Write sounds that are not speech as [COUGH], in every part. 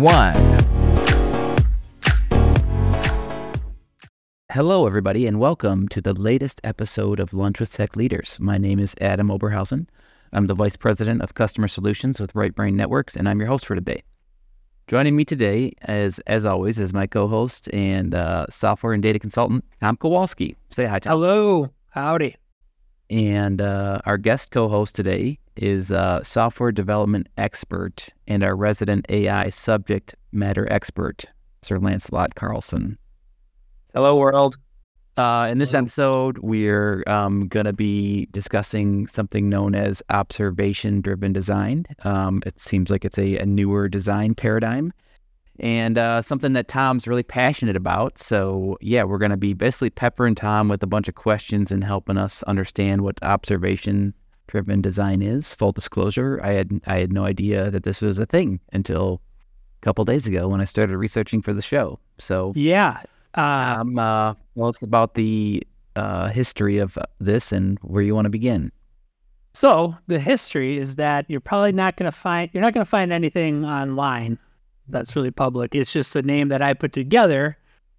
one. Hello, everybody, and welcome to the latest episode of Lunch with Tech Leaders. My name is Adam Oberhausen. I'm the Vice President of Customer Solutions with Right Brain Networks, and I'm your host for today. Joining me today, as as always, is my co-host and uh, software and data consultant Tom Kowalski. Say hi, Tom. Hello, howdy. And uh, our guest co-host today is a software development expert and our resident AI subject matter expert, Sir Lancelot Carlson. Hello, world. Uh, in this episode, we're um, going to be discussing something known as observation driven design. Um, it seems like it's a, a newer design paradigm and uh, something that Tom's really passionate about. So, yeah, we're going to be basically peppering Tom with a bunch of questions and helping us understand what observation driven design is. Full disclosure, I had I had no idea that this was a thing until a couple days ago when I started researching for the show. So, Yeah. Uh, um, uh, well, it's about the uh, history of this and where you want to begin. so the history is that you're probably not going to find you're not going to find anything online that's really public. It's just the name that I put together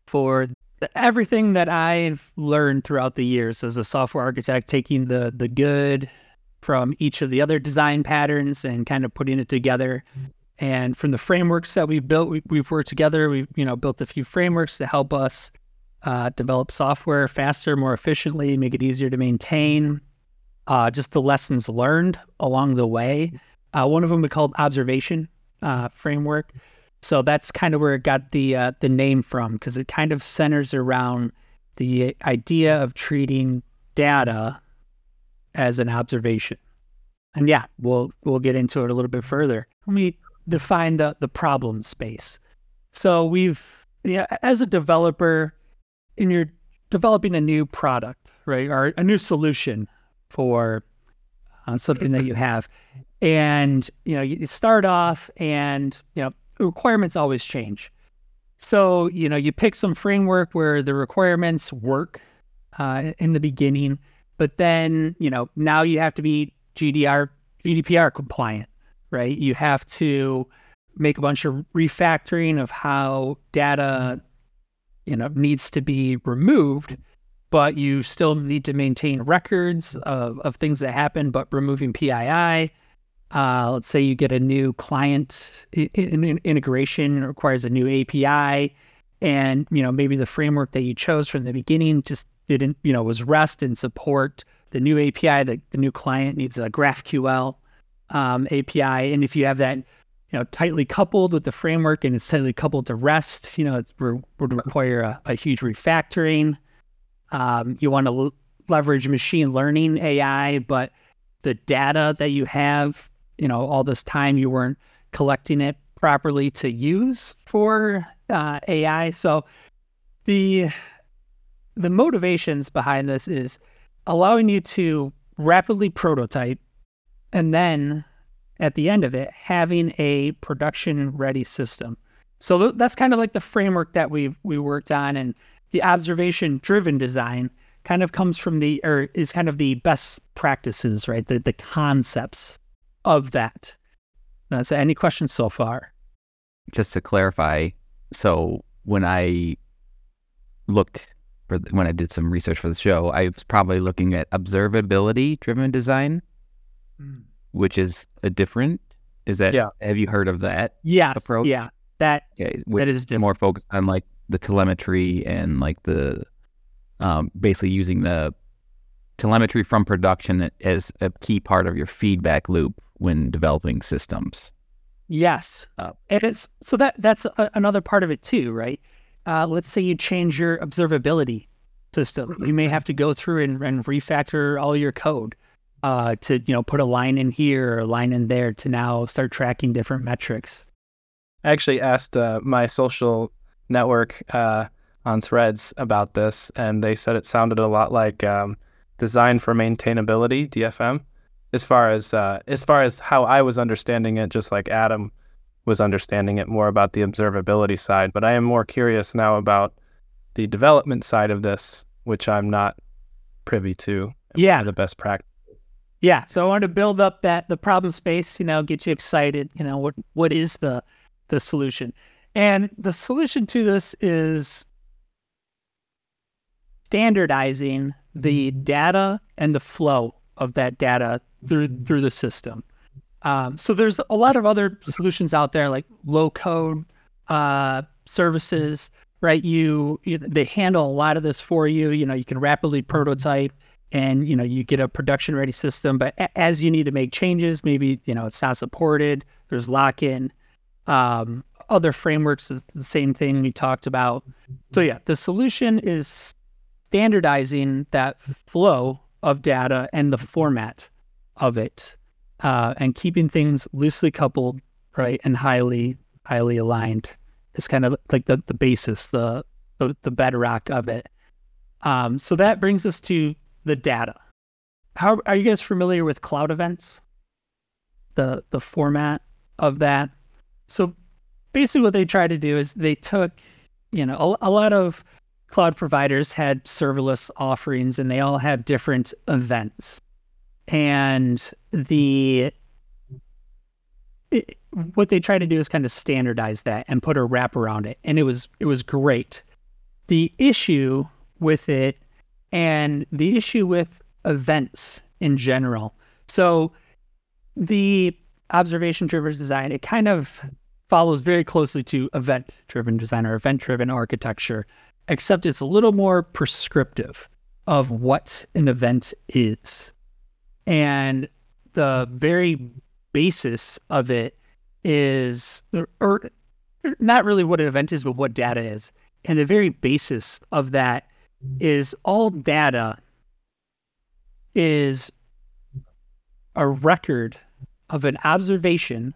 for everything that I've learned throughout the years as a software architect, taking the the good from each of the other design patterns and kind of putting it together. And from the frameworks that we've built, we, we've worked together. We've you know built a few frameworks to help us uh, develop software faster, more efficiently, make it easier to maintain. Uh, just the lessons learned along the way. Uh, one of them we called observation uh, framework. So that's kind of where it got the uh, the name from because it kind of centers around the idea of treating data as an observation. And yeah, we'll we'll get into it a little bit further. Let me define the the problem space. So we've yeah, as a developer, and you're developing a new product, right, or a new solution for uh, something that you have, and you know you start off, and you know requirements always change. So you know you pick some framework where the requirements work uh, in the beginning, but then you know now you have to be GDR GDPR compliant, right? You have to make a bunch of refactoring of how data you know needs to be removed but you still need to maintain records of, of things that happen but removing pii uh, let's say you get a new client i- in- integration requires a new api and you know maybe the framework that you chose from the beginning just didn't you know was rest and support the new api the, the new client needs a graphql um, api and if you have that you know, tightly coupled with the framework and it's tightly coupled to REST, you know, it would require a, a huge refactoring. Um, you want to l- leverage machine learning AI, but the data that you have, you know, all this time you weren't collecting it properly to use for uh, AI. So the the motivations behind this is allowing you to rapidly prototype and then at the end of it having a production ready system. So th- that's kind of like the framework that we've we worked on and the observation driven design kind of comes from the or is kind of the best practices right? The, the concepts of that. Now, so any questions so far? Just to clarify, so when I looked for the, when I did some research for the show, I was probably looking at observability driven design, which is a different. Is that Yeah. have you heard of that? yeah Approach? yeah that Okay, that is different more focused on like the telemetry and like the um, basically using the telemetry from production as a key part of your feedback loop when developing systems. Yes, Uh, and it's so that that's a, another part of it too, right? Uh, let's say you change your observability system, you may have to go through and, and refactor all your code uh, to you know put a line in here or a line in there to now start tracking different metrics. I actually asked uh, my social network uh, on Threads about this, and they said it sounded a lot like um, design for maintainability (DFM), as far as uh, as far as how I was understanding it. Just like Adam was understanding it more about the observability side, but I am more curious now about the development side of this, which I'm not privy to. Yeah, the best practice. Yeah, so I wanted to build up that the problem space, you know, get you excited. You know, what what is the the solution? And the solution to this is standardizing the mm-hmm. data and the flow of that data through through the system. Um, so there's a lot of other solutions out there, like low code uh, services, right? You, you they handle a lot of this for you. You know, you can rapidly prototype and you know you get a production ready system but a- as you need to make changes maybe you know it's not supported there's lock-in um, other frameworks the same thing we talked about so yeah the solution is standardizing that flow of data and the format of it uh, and keeping things loosely coupled right and highly highly aligned is kind of like the, the basis the, the the bedrock of it um, so that brings us to the data. How are you guys familiar with cloud events? The the format of that. So basically what they tried to do is they took, you know, a, a lot of cloud providers had serverless offerings and they all have different events. And the it, what they tried to do is kind of standardize that and put a wrap around it and it was it was great. The issue with it and the issue with events in general. So the observation driven design, it kind of follows very closely to event driven design or event driven architecture, except it's a little more prescriptive of what an event is. And the very basis of it is, or not really what an event is, but what data is. And the very basis of that is all data is a record of an observation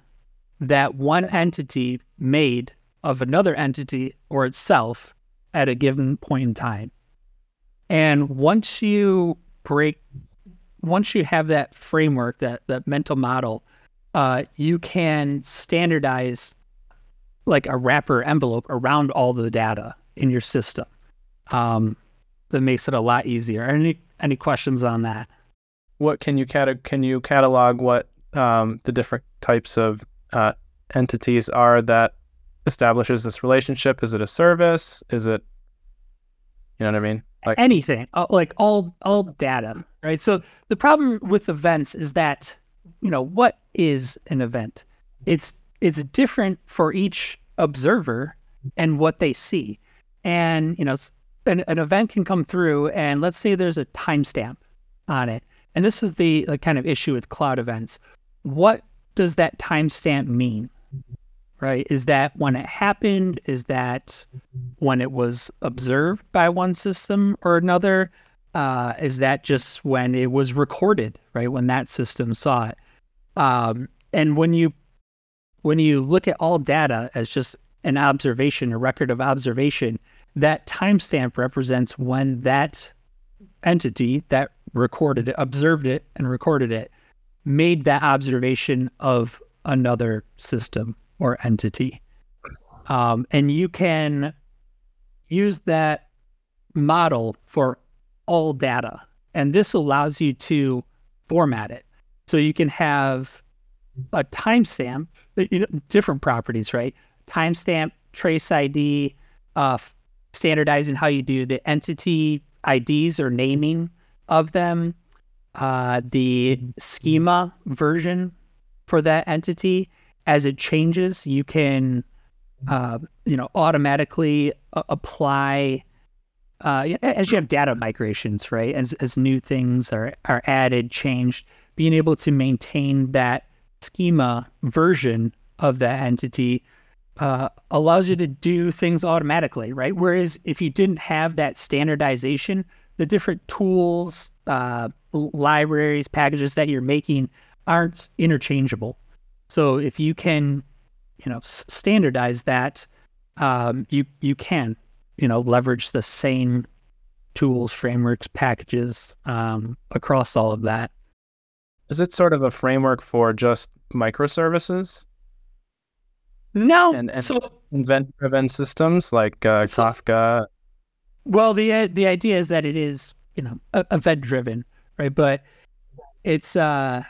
that one entity made of another entity or itself at a given point in time. And once you break, once you have that framework, that, that mental model, uh, you can standardize like a wrapper envelope around all the data in your system. Um, that makes it a lot easier. Any any questions on that? What can you cata- can you catalog what um, the different types of uh, entities are that establishes this relationship? Is it a service? Is it you know what I mean? Like anything, uh, like all all data, right? So the problem with events is that you know what is an event? It's it's different for each observer and what they see, and you know an, an event can come through and let's say there's a timestamp on it. And this is the, the kind of issue with cloud events. What does that timestamp mean? Right? Is that when it happened? Is that when it was observed by one system or another? Uh, is that just when it was recorded, right? When that system saw it. Um, and when you when you look at all data as just an observation, a record of observation, that timestamp represents when that entity that recorded it, observed it, and recorded it, made that observation of another system or entity. Um, and you can use that model for all data. And this allows you to format it. So you can have a timestamp, you know, different properties, right? Timestamp, trace ID, uh, standardizing how you do the entity IDs or naming of them, uh, the schema version for that entity. As it changes, you can, uh, you know, automatically a- apply. Uh, as you have data migrations, right? As as new things are are added, changed, being able to maintain that schema version of that entity uh, allows you to do things automatically, right? Whereas if you didn't have that standardization, the different tools, uh, libraries, packages that you're making aren't interchangeable. So if you can you know s- standardize that, um, you you can you know leverage the same tools, frameworks, packages um, across all of that. Is it sort of a framework for just microservices No, and, and so event-driven systems like uh, So- Kafka? Well, the the idea is that it is you know event driven, right? But it's uh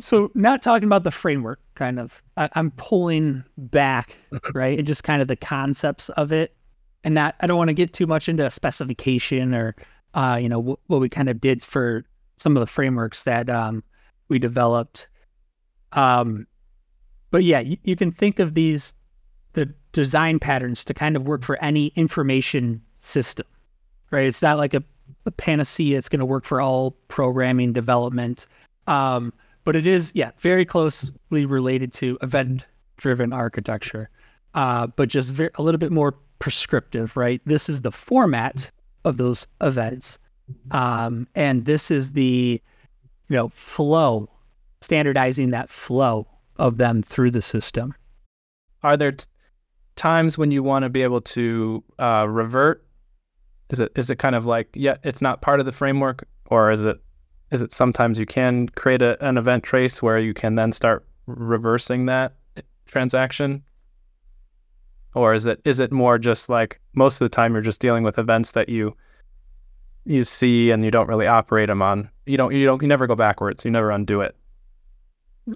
so not talking about the framework kind of. I, I'm pulling back, right, and just kind of the concepts of it, and not. I don't want to get too much into a specification or uh you know wh- what we kind of did for some of the frameworks that um we developed. Um, but yeah, you, you can think of these the design patterns to kind of work for any information system, right? It's not like a, a panacea. It's going to work for all programming development. Um, but it is, yeah, very closely related to event driven architecture, uh, but just a little bit more prescriptive, right? This is the format of those events. Um, and this is the, you know, flow, standardizing that flow of them through the system. Are there t- times when you want to be able to uh, revert? Is it is it kind of like yeah, it's not part of the framework, or is it is it sometimes you can create a, an event trace where you can then start reversing that transaction? Or is it is it more just like most of the time you're just dealing with events that you you see and you don't really operate them on. You don't you don't you never go backwards. You never undo it.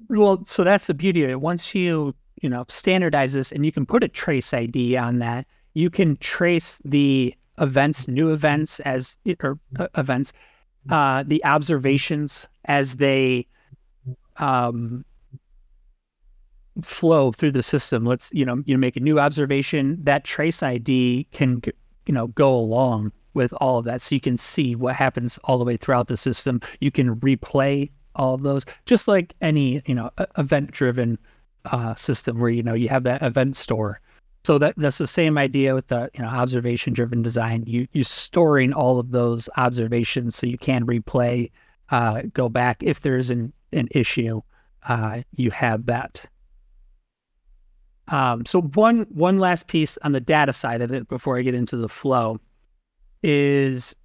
Well, so that's the beauty of it. Once you, you know, standardize this and you can put a trace ID on that, you can trace the events, new events as or uh, events, uh, the observations as they um, flow through the system. Let's, you know, you make a new observation. That trace ID can, you know, go along with all of that, so you can see what happens all the way throughout the system. You can replay all of those, just like any you know event driven uh, system where you know you have that event store. So that that's the same idea with the you know observation driven design. You you storing all of those observations so you can replay, uh, go back if there's an an issue. Uh, you have that. Um, so one one last piece on the data side of it before I get into the flow is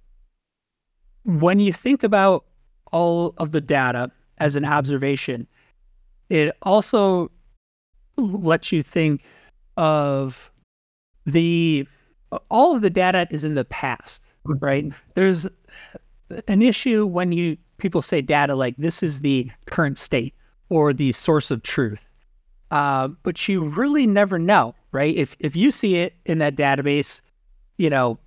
when you think about all of the data as an observation, it also lets you think of the all of the data is in the past, right? There's an issue when you people say data like this is the current state or the source of truth. Uh, but you really never know, right? If if you see it in that database, you know,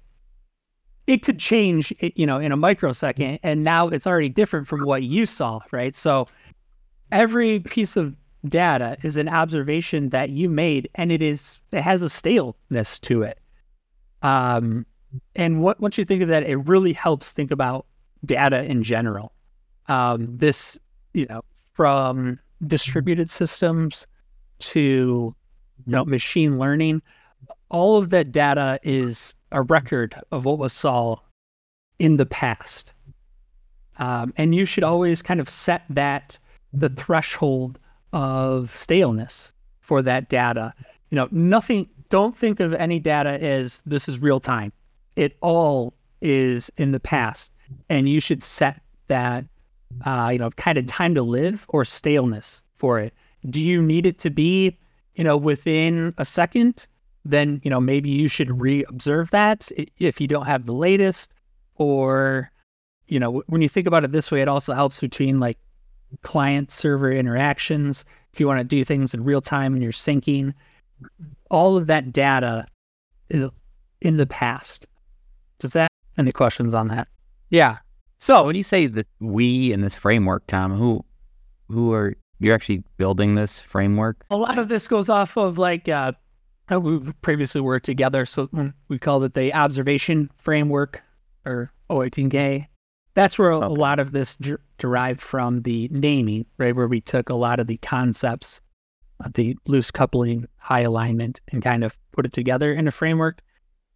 it could change, you know, in a microsecond, and now it's already different from what you saw, right? So every piece of data is an observation that you made, and it is it has a staleness to it. Um, and what once you think of that, it really helps think about data in general. Um, this, you know, from distributed systems to you know machine learning, all of that data is a record of what was saw in the past. Um, and you should always kind of set that the threshold of staleness for that data. You know, nothing, don't think of any data as this is real time. It all is in the past. And you should set that, uh, you know, kind of time to live or staleness for it. Do you need it to be, you know, within a second? Then, you know, maybe you should re-observe that if you don't have the latest or, you know, when you think about it this way, it also helps between like client server interactions. If you want to do things in real time and you're syncing, all of that data is in the past. Does that any questions on that? Yeah. So when you say that we in this framework, Tom, who who are you're actually building this framework? A lot of this goes off of like uh we've previously worked together, so we called it the observation framework or O18K. That's where okay. a lot of this d- derived from the naming, right? Where we took a lot of the concepts of the loose coupling, high alignment, and kind of put it together in a framework.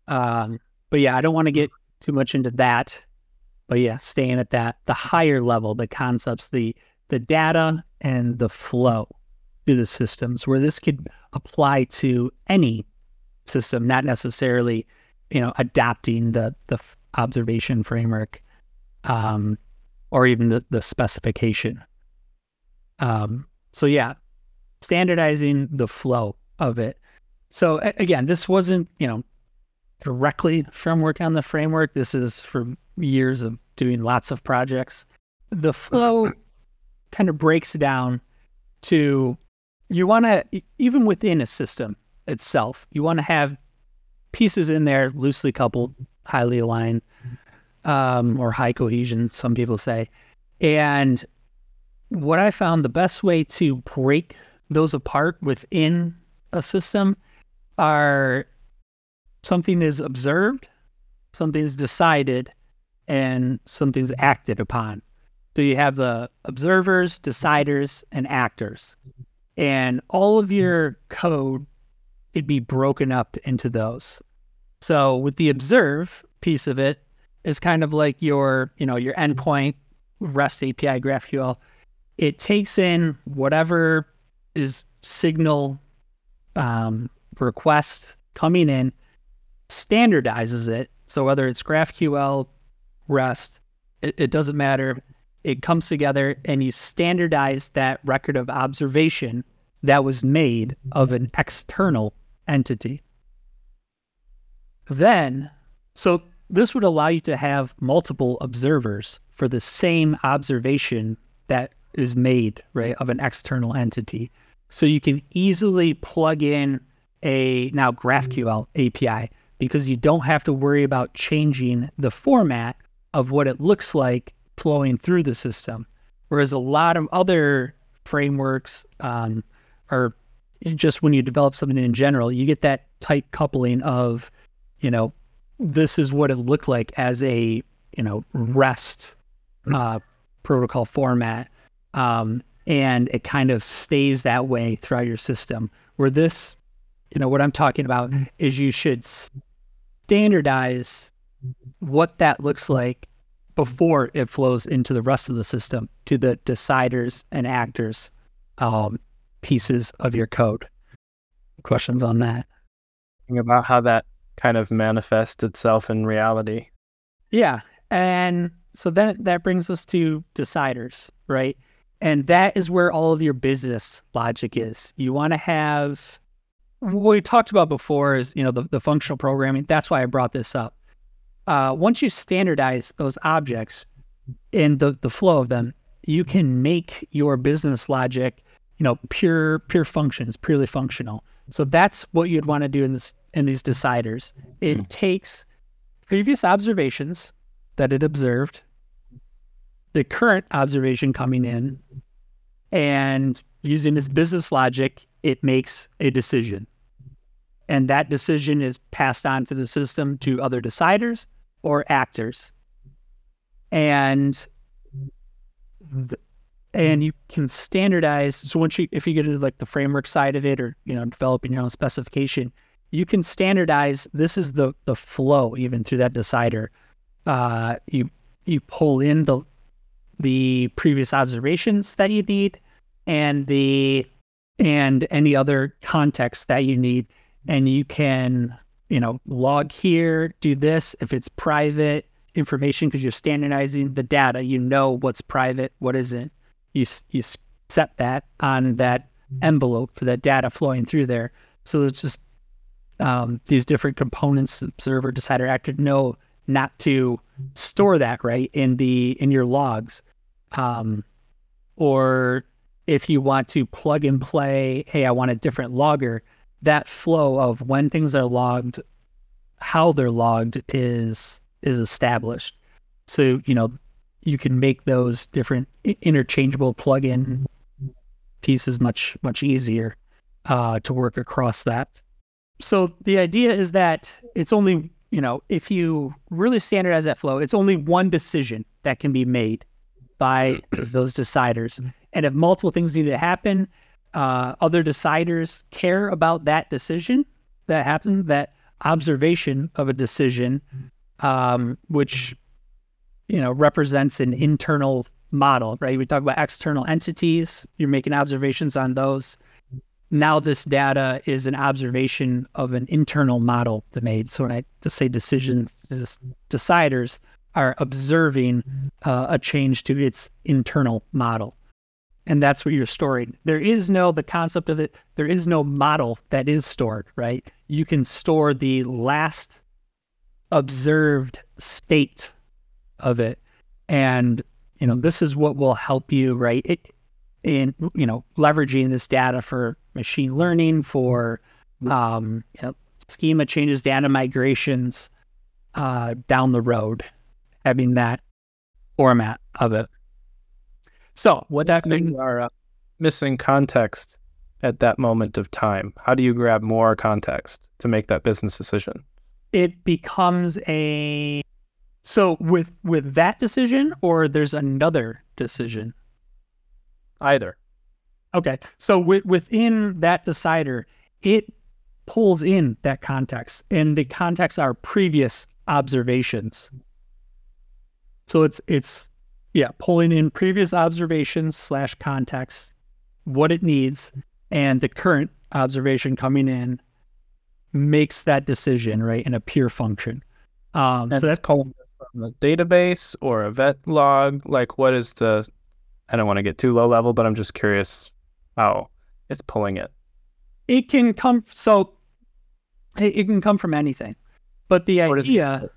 Um, but yeah, I don't want to get too much into that. But yeah, staying at that the higher level, the concepts, the the data and the flow through the systems, where this could apply to any system, not necessarily, you know, adapting the the observation framework, um, or even the, the specification. Um, so yeah, standardizing the flow of it. So again, this wasn't you know directly from working on the framework. This is from years of doing lots of projects. The flow kind of breaks down to you want to even within a system itself, you want to have pieces in there loosely coupled, highly aligned, um, or high cohesion. Some people say, and what I found the best way to break those apart within a system are something is observed, something is decided, and something's acted upon. So you have the observers, deciders, and actors. And all of your code could be broken up into those. So with the observe piece of it is kind of like your, you know, your endpoint REST API GraphQL. It takes in whatever is signal um, request coming in, standardizes it. So whether it's GraphQL, REST, it, it doesn't matter. It comes together and you standardize that record of observation that was made of an external entity. Then, so this would allow you to have multiple observers for the same observation that is made, right, of an external entity. So you can easily plug in a now GraphQL API because you don't have to worry about changing the format of what it looks like flowing through the system. Whereas a lot of other frameworks um, are just when you develop something in general, you get that tight coupling of, you know, this is what it looked like as a, you know, REST uh, protocol format. Um, and it kind of stays that way throughout your system. Where this, you know, what I'm talking about is you should standardize what that looks like before it flows into the rest of the system to the deciders and actors um, pieces of your code. Questions on that? About how that kind of manifests itself in reality. Yeah. And so then that brings us to deciders, right? And that is where all of your business logic is. You want to have what we talked about before is, you know, the, the functional programming. That's why I brought this up. Uh, once you standardize those objects and the, the flow of them, you can make your business logic, you know, pure pure functions, purely functional. So that's what you'd want to do in this in these deciders. It mm. takes previous observations that it observed, the current observation coming in, and using its business logic, it makes a decision. And that decision is passed on to the system to other deciders or actors. And the, and you can standardize. So once you, if you get into like the framework side of it, or you know, developing your own specification, you can standardize. This is the the flow even through that decider. Uh, you you pull in the the previous observations that you need, and the and any other context that you need, and you can you know log here, do this if it's private information because you're standardizing the data. You know what's private, what isn't you you set that on that envelope for that data flowing through there. So it's just um, these different components, observer, decider, actor, know not to store that right in the in your logs, um, or if you want to plug and play, hey, I want a different logger. That flow of when things are logged, how they're logged is is established. So you know you can make those different interchangeable plugin pieces much much easier uh, to work across that. So the idea is that it's only you know if you really standardize that flow, it's only one decision that can be made by [CLEARS THROAT] those deciders, and if multiple things need to happen, uh, other deciders care about that decision that happened, that observation of a decision, um, which you know, represents an internal model, right? We talk about external entities. You're making observations on those. Now this data is an observation of an internal model that made. So when I say decisions, deciders are observing uh, a change to its internal model. And that's what you're storing. There is no, the concept of it, there is no model that is stored, right? You can store the last observed state of it. And, you know, this is what will help you, right? It, in, you know, leveraging this data for machine learning, for, um, you know, schema changes, data migrations uh, down the road having that format of it. So what that means are uh, missing context at that moment of time. How do you grab more context to make that business decision? It becomes a so with with that decision or there's another decision. Either. Okay. So with, within that decider, it pulls in that context and the context are previous observations. So it's it's yeah, pulling in previous observations slash context, what it needs, and the current observation coming in makes that decision, right, in a pure function. Um, so that's calling from the database or a vet log. Like, what is the? I don't want to get too low level, but I'm just curious how it's pulling it. It can come so. It, can come from anything, but the idea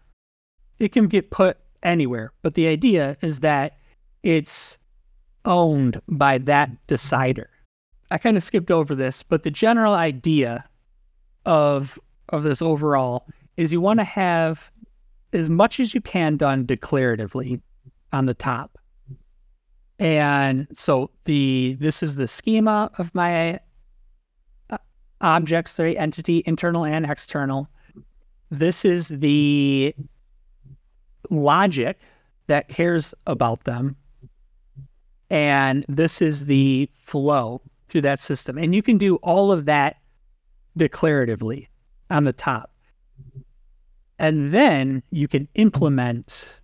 it, it can get put anywhere. But the idea is that it's owned by that decider. I kind of skipped over this, but the general idea of of this overall is you want to have as much as you can done declaratively on the top. And so the this is the schema of my uh, objects, the entity, internal and external. This is the logic that cares about them. And this is the flow through that system. And you can do all of that declaratively on the top. And then you can implement,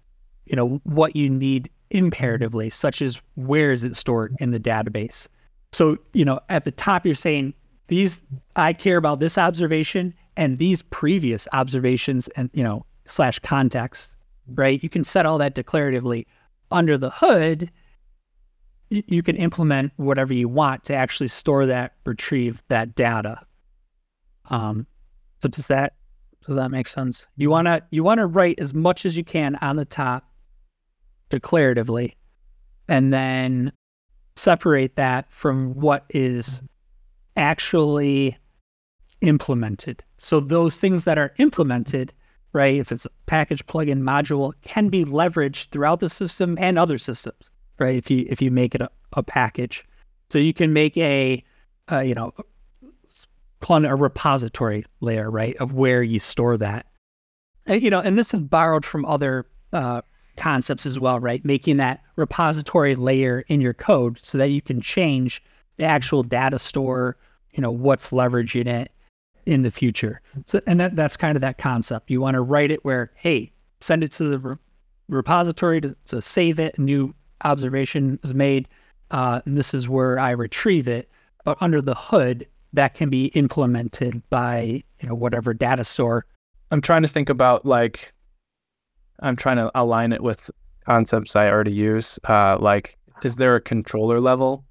you know, what you need imperatively, such as where is it stored in the database. So, you know, at the top you're saying these I care about this observation and these previous observations and, you know, slash context right? You can set all that declaratively. Under the hood, you can implement whatever you want to actually store that, retrieve that data. Um, so does that does that make sense? You wanna you wanna write as much as you can on the top, declaratively, and then separate that from what is actually implemented. So those things that are implemented right? If it's a package plugin module, can be leveraged throughout the system and other systems, right? If you if you make it a, a package, so you can make a, a you know, call a repository layer, right, of where you store that. And, you know, and this is borrowed from other uh, concepts as well, right? Making that repository layer in your code so that you can change the actual data store, you know, what's leveraging it, in the future. So, and that, that's kind of that concept. You want to write it where, hey, send it to the re- repository to, to, save it. A new observation is made. Uh, this is where I retrieve it. But under the hood, that can be implemented by you know whatever data store. I'm trying to think about like I'm trying to align it with concepts I already use. Uh, like, is there a controller level,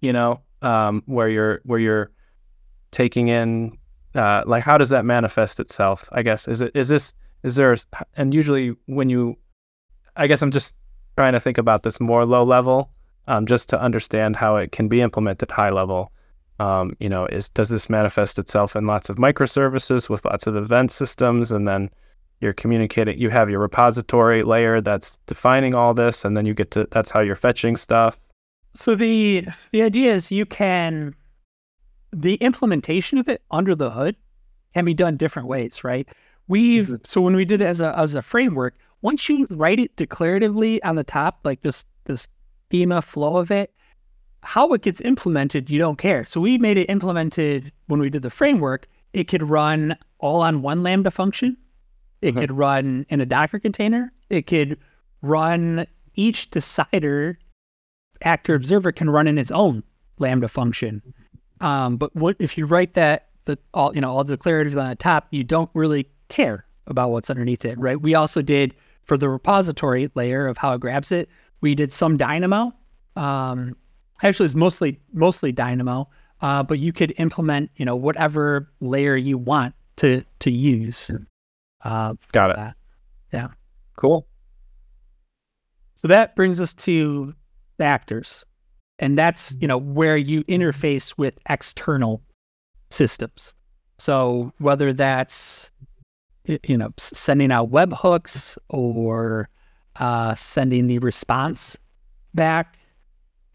you know, um, where you're where you're taking in uh, like how does that manifest itself? I guess is it is this is there and usually when you, I guess I'm just trying to think about this more low level, um, just to understand how it can be implemented high level. Um, you know, is does this manifest itself in lots of microservices with lots of event systems, and then you're communicating. You have your repository layer that's defining all this, and then you get to that's how you're fetching stuff. So the the idea is you can the implementation of it under the hood can be done different ways, right? We've mm-hmm. so when we did it as a as a framework, once you write it declaratively on the top, like this this schema flow of it, how it gets implemented, you don't care. So we made it implemented when we did the framework. It could run all on one Lambda function. It mm-hmm. could run in a Docker container. It could run each decider actor observer can run in its own Lambda function Um, but what if you write that the all you know all declarative on the top, you don't really care about what's underneath it, right? We also did for the repository layer of how it grabs it. We did some Dynamo. Um, actually, it's mostly mostly Dynamo, uh, but you could implement you know whatever layer you want to to use. Uh, Got it. that. Yeah. Cool. So that brings us to the actors. And that's, you know, where you interface with external systems. So whether that's you know, sending out webhooks or uh, sending the response back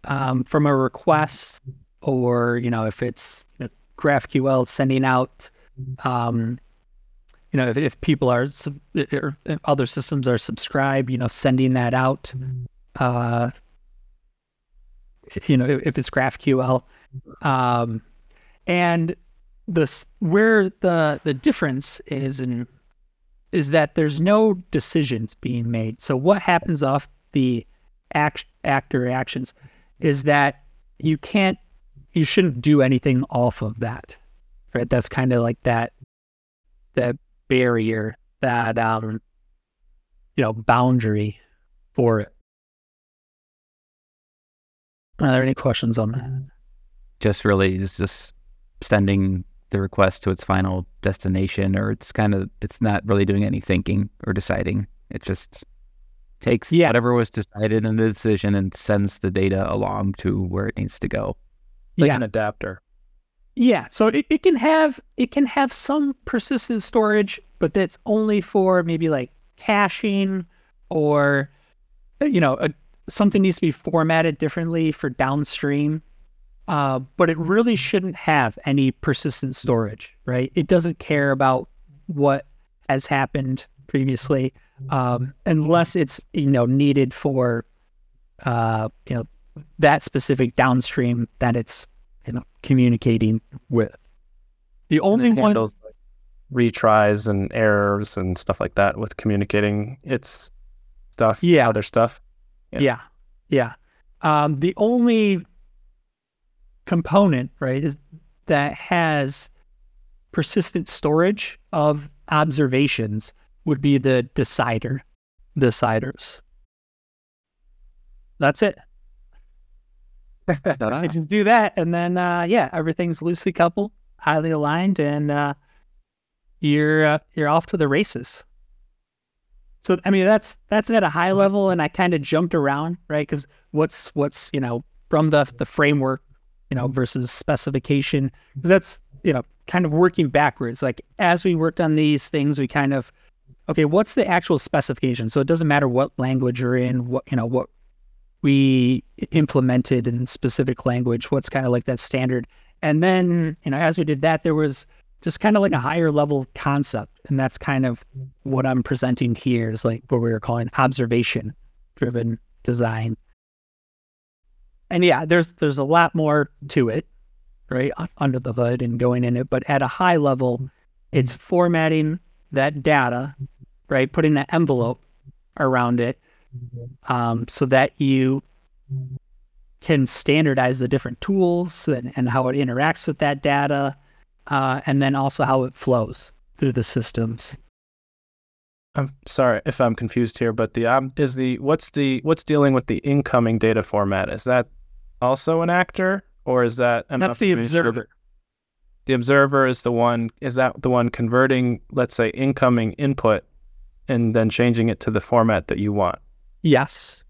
um, from a request, or you know, if it's you know, GraphQL sending out, um, you know, if, if people are or if other systems are subscribed, you know, sending that out. Uh, you know, if, if it's GraphQL, um, and this where the the difference is in is that there's no decisions being made. So what happens off the act, actor actions is that you can't you shouldn't do anything off of that. Right? That's kind of like that that barrier, that um you know, boundary for it. Are there any questions on that? Just really is just sending the request to its final destination, or it's kind of it's not really doing any thinking or deciding. It just takes Yeah. whatever was decided in the decision and sends the data along to where it needs to go. Like yeah. an adapter. Yeah, so it, it can have it can have some persistent storage, but that's only for maybe like caching or uh, you know a, something needs to be formatted differently for downstream. Uh, but it really shouldn't have any persistent storage, right? It doesn't care about what has happened previously, um, unless it's you know needed for uh, you know that specific downstream that it's you know communicating with. The And only it one, handles like, retries and errors and stuff like that with communicating its stuff, Yeah. other stuff. Yeah. yeah, yeah. Um, the only component, right, is that has persistent storage of observations would be the decider, deciders. That's it. I just do that, and then uh, yeah, everything's loosely coupled, highly aligned, and uh, you're uh, you're off to the races. So I mean, that's that's at a high level, and I kind of jumped around, right? Because what's what's you know from the the framework, you know, versus specification. That's you know kind of working backwards. Like as we worked on these things, we kind of okay, what's the actual specification? So it doesn't matter what language you're in, what you know what we implemented in specific language, what's kind of like that standard. And then, you know, as we did that, there was just kind of like a higher level concept. And that's kind of what I'm presenting here is like what we were calling observation driven design. And yeah, there's there's a lot more to it, right? Under the hood and going in it. But at a high level, it's formatting that data, right? Putting that envelope around it um, so that you can standardize the different tools and, and how it interacts with that data, uh, and then also how it flows through the systems. I'm sorry if I'm confused here, but the um, is the what's the what's dealing with the incoming data format? Is that also an actor, or is that That's the observation? observer. The observer is the one. Is that the one converting, let's say, incoming input, and then changing it to the format that you want? Yes.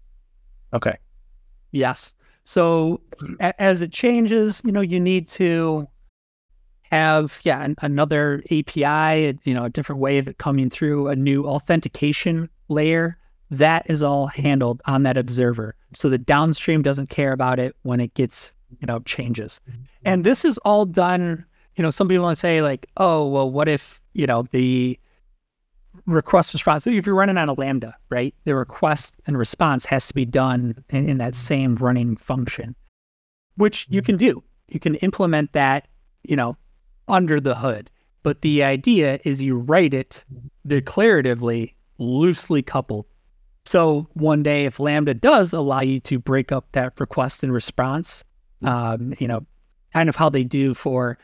Okay. Yes. So a- as it changes, you know, you need to have yeah an, another API, you know, a different way of it coming through, a new authentication layer. That is all handled on that observer. So the downstream doesn't care about it when it gets, you know, changes. And this is all done, you know, some people want to say like, oh, well, what if, you know, the request response. So if you're running on a Lambda, right, the request and response has to be done in, in that same running function, which you can do. You can implement that, you know, under the hood. But the idea is you write it declaratively, loosely coupled. So one day, if Lambda does allow you to break up that request and response, um, you know, kind of how they do for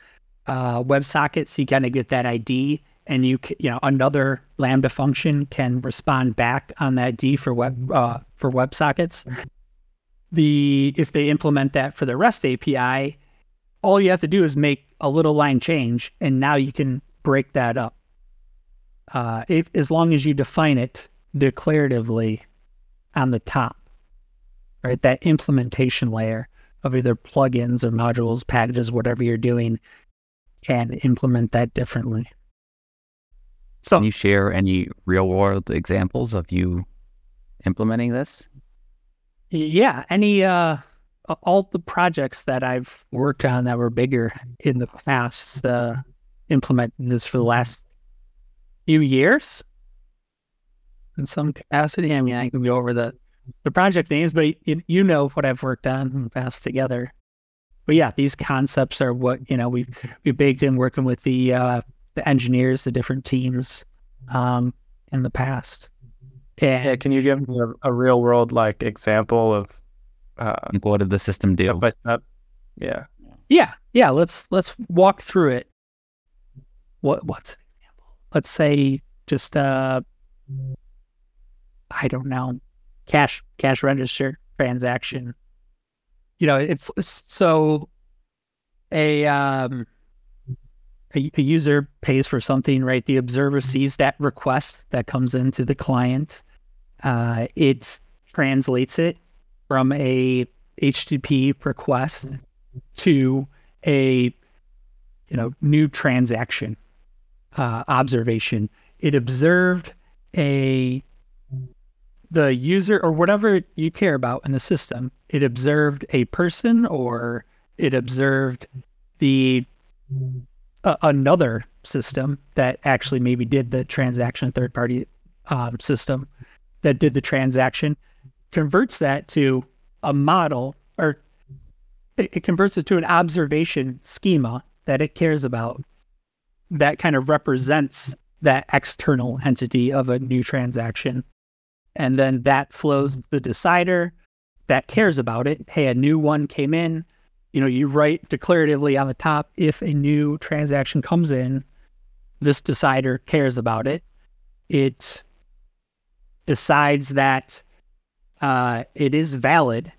uh, WebSockets. You kind of get that ID, and you you know another Lambda function can respond back on that D for web uh, for WebSockets. The if they implement that for the REST API, all you have to do is make a little line change, and now you can break that up. Uh, if as long as you define it declaratively on the top, right? That implementation layer of either plugins or modules, packages, whatever you're doing, can implement that differently. So, Can you share any real world examples of you implementing this? yeah, any uh, all the projects that I've worked on that were bigger in the past, uh, implementing this for the last few years in some capacity. I mean, I can go over the the project names, but you, you know what I've worked on in the past together. But yeah, these concepts are what you know we we baked in working with the uh, the engineers, the different teams um, in the past. Yeah, And can you give me a, a real world like example of uh, Like, what did the system do? step by step? Yeah. yeah, yeah, let's let's walk through it. What what's an example? Let's say just uh I don't know, cash cash register transaction. You know, it's so a um a, a user pays for something, right? The observer sees that request that comes into the client. Uh, it translates it from a HTTP request to a you know new transaction uh, observation. It observed a the user or whatever you care about in the system. It observed a person or it observed the another system that actually maybe did the transaction, third party um, system that did the transaction, converts that to a model or it, it converts it to an observation schema that it cares about that kind of represents that external entity of a new transaction. And then that flows the decider that cares about it. Hey, a new one came in. You know, you write declaratively on the top if a new transaction comes in, this decider cares about it. It decides that uh, it is valid.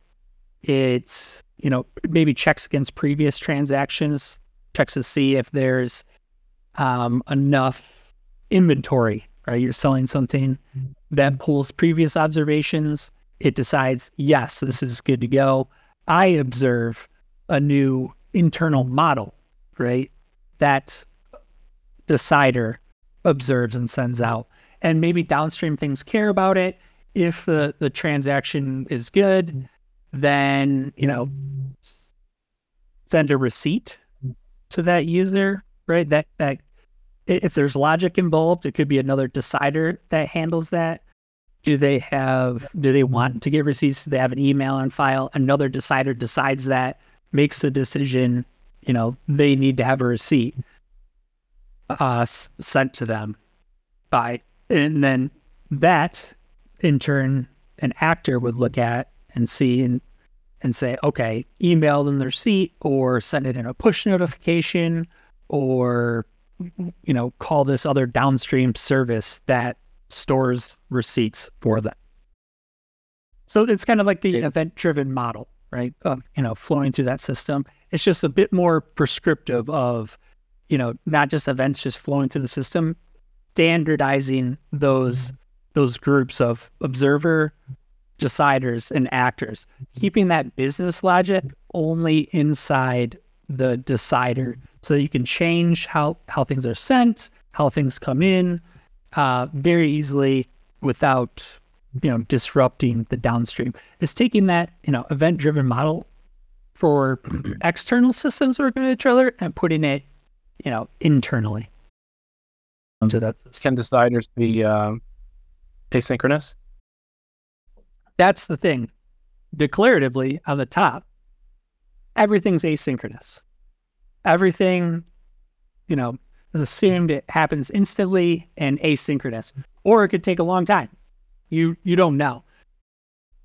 It's, you know, maybe checks against previous transactions, checks to see if there's um, enough inventory, right? You're selling something that pulls previous observations. It decides, yes, this is good to go. I observe a new internal model, right? That decider observes and sends out. And maybe downstream things care about it. If the, the transaction is good, then, you know, send a receipt to that user, right? That that if there's logic involved, it could be another decider that handles that. Do they have do they want to get receipts? Do they have an email on file? Another decider decides that, makes the decision, you know, they need to have a receipt uh sent to them by and then that in turn an actor would look at and see and and say, okay, email them the receipt or send it in a push notification or, you know, call this other downstream service that stores receipts for them. So it's kind of like the event driven model, right? Of, you know, flowing through that system. It's just a bit more prescriptive of, you know, not just events just flowing through the system, standardizing those mm-hmm. those groups of observer, deciders, and actors, mm-hmm. keeping that business logic only inside the decider so that you can change how, how things are sent, how things come in uh, very easily without you know disrupting the downstream. It's taking that you know event driven model for [CLEARS THROAT] external systems working in a trailer and putting it you know internally. So that's Can deciders be um, asynchronous? that's the thing. Declaratively on the top, everything's asynchronous. Everything, you know, is assumed it happens instantly and asynchronous, or it could take a long time. You you don't know.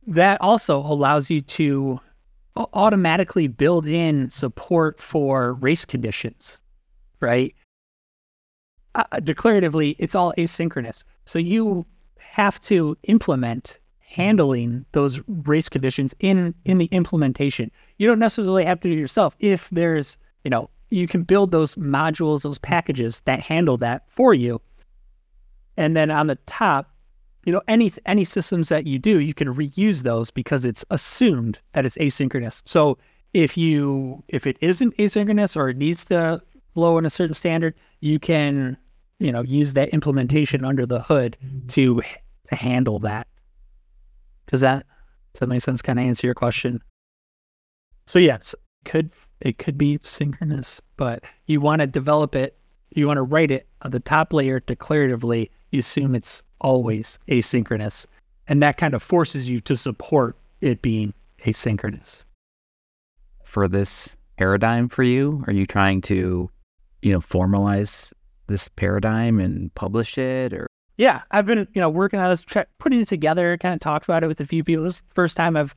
That also allows you to automatically build in support for race conditions, right? Uh, declaratively, it's all asynchronous. So you have to implement handling those race conditions in in the implementation. You don't necessarily have to do it yourself. If there's, you know, you can build those modules, those packages that handle that for you. And then on the top, you know, any any systems that you do, you can reuse those because it's assumed that it's asynchronous. So if you if it isn't asynchronous or it needs to flow in a certain standard, you can, you know, use that implementation under the hood to to handle that. Does that does that make sense? Kind of answer your question. So yes, could it could be synchronous, but you want to develop it. You want to write it on the top layer declaratively. You assume it's always asynchronous, and that kind of forces you to support it being asynchronous. For this paradigm for you, are you trying to, you know, formalize this paradigm and publish it, or yeah, I've been, you know, working on this, putting it together, kind of talked about it with a few people. This is the first time I've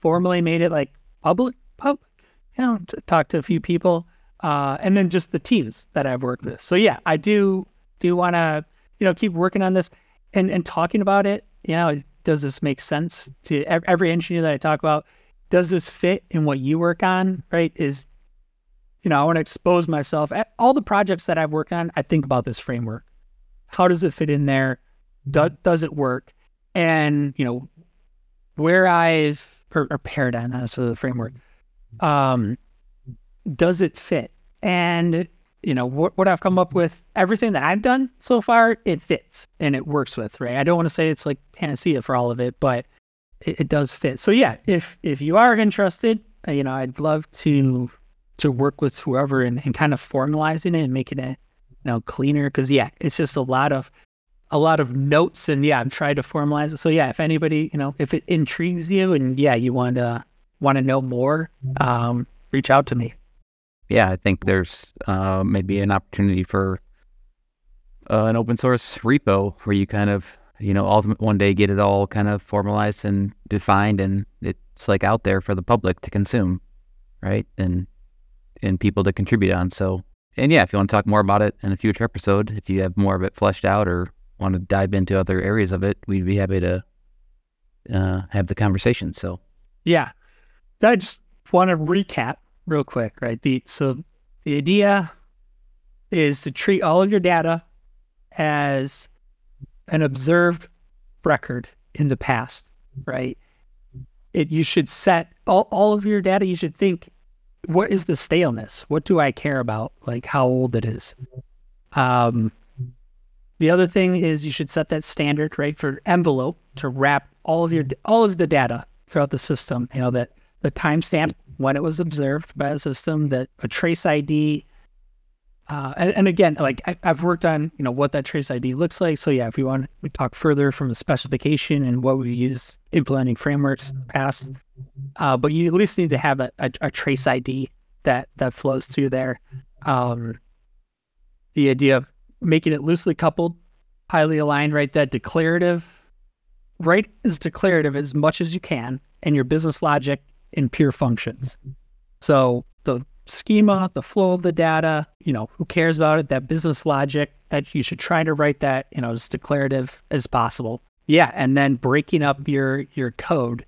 formally made it like public, public, you know, to talk to a few people. Uh, and then just the teams that I've worked with. So yeah, I do, do want to, you know, keep working on this and, and talking about it. You know, does this make sense to every engineer that I talk about? Does this fit in what you work on? Right. Is, you know, I want to expose myself. All the projects that I've worked on, I think about this framework how does it fit in there? Do, does it work? And you know, where eyes or, or paradigm, that's the framework. Um, does it fit? And you know what, what I've come up with, everything that I've done so far, it fits and it works with. Right? I don't want to say it's like panacea for all of it, but it, it does fit. So yeah, if if you are interested, uh, you know, I'd love to to work with whoever and, and kind of formalizing it and making it you know, cleaner. Cause yeah, it's just a lot of, a lot of notes and yeah, I'm trying to formalize it. So yeah, if anybody, you know, if it intrigues you and yeah, you want to, want to know more, um, reach out to me. Yeah. I think there's, uh, maybe an opportunity for, uh, an open source repo where you kind of, you know, ultimate one day get it all kind of formalized and defined and it's like out there for the public to consume. Right. And, and people to contribute on. So and yeah, if you want to talk more about it in a future episode, if you have more of it fleshed out or want to dive into other areas of it, we'd be happy to uh, have the conversation. So, yeah, I just want to recap real quick, right? The so the idea is to treat all of your data as an observed record in the past, right? It you should set all, all of your data. You should think what is the staleness? What do I care about? Like how old it is. Um, the other thing is you should set that standard right for envelope to wrap all of your all of the data throughout the system. You know that the timestamp when it was observed by the system, that a trace ID. Uh, and, and, again, like I, have worked on, you know, what that trace ID looks like. So yeah, if you want, we talk further from the specification and what we use implementing frameworks past. Uh, but you at least need to have a, a, a, trace ID that that flows through there. Um, the idea of making it loosely coupled, highly aligned, right? That declarative, write as declarative as much as you can, and your business logic in pure functions. So the schema, the flow of the data, you know, who cares about it? That business logic that you should try to write that, you know, as declarative as possible. Yeah, and then breaking up your your code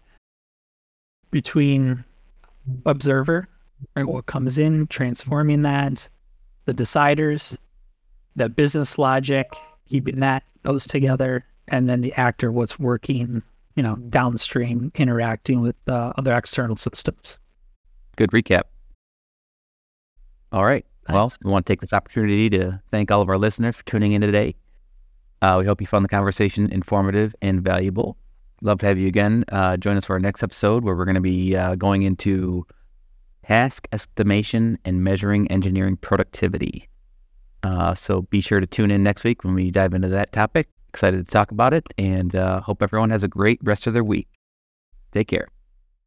between observer, right, what comes in, transforming that, the deciders, the business logic, keeping that those together, and then the actor, what's working, you know, downstream, interacting with uh, other external systems. Good recap. All right. Well, we want to take this opportunity to thank all of our listeners for tuning in today. Uh, we hope you found the conversation informative and valuable. Love to have you again. Uh, join us for our next episode where we're going to be uh, going into task estimation and measuring engineering productivity. Uh, so be sure to tune in next week when we dive into that topic. Excited to talk about it and uh, hope everyone has a great rest of their week. Take care.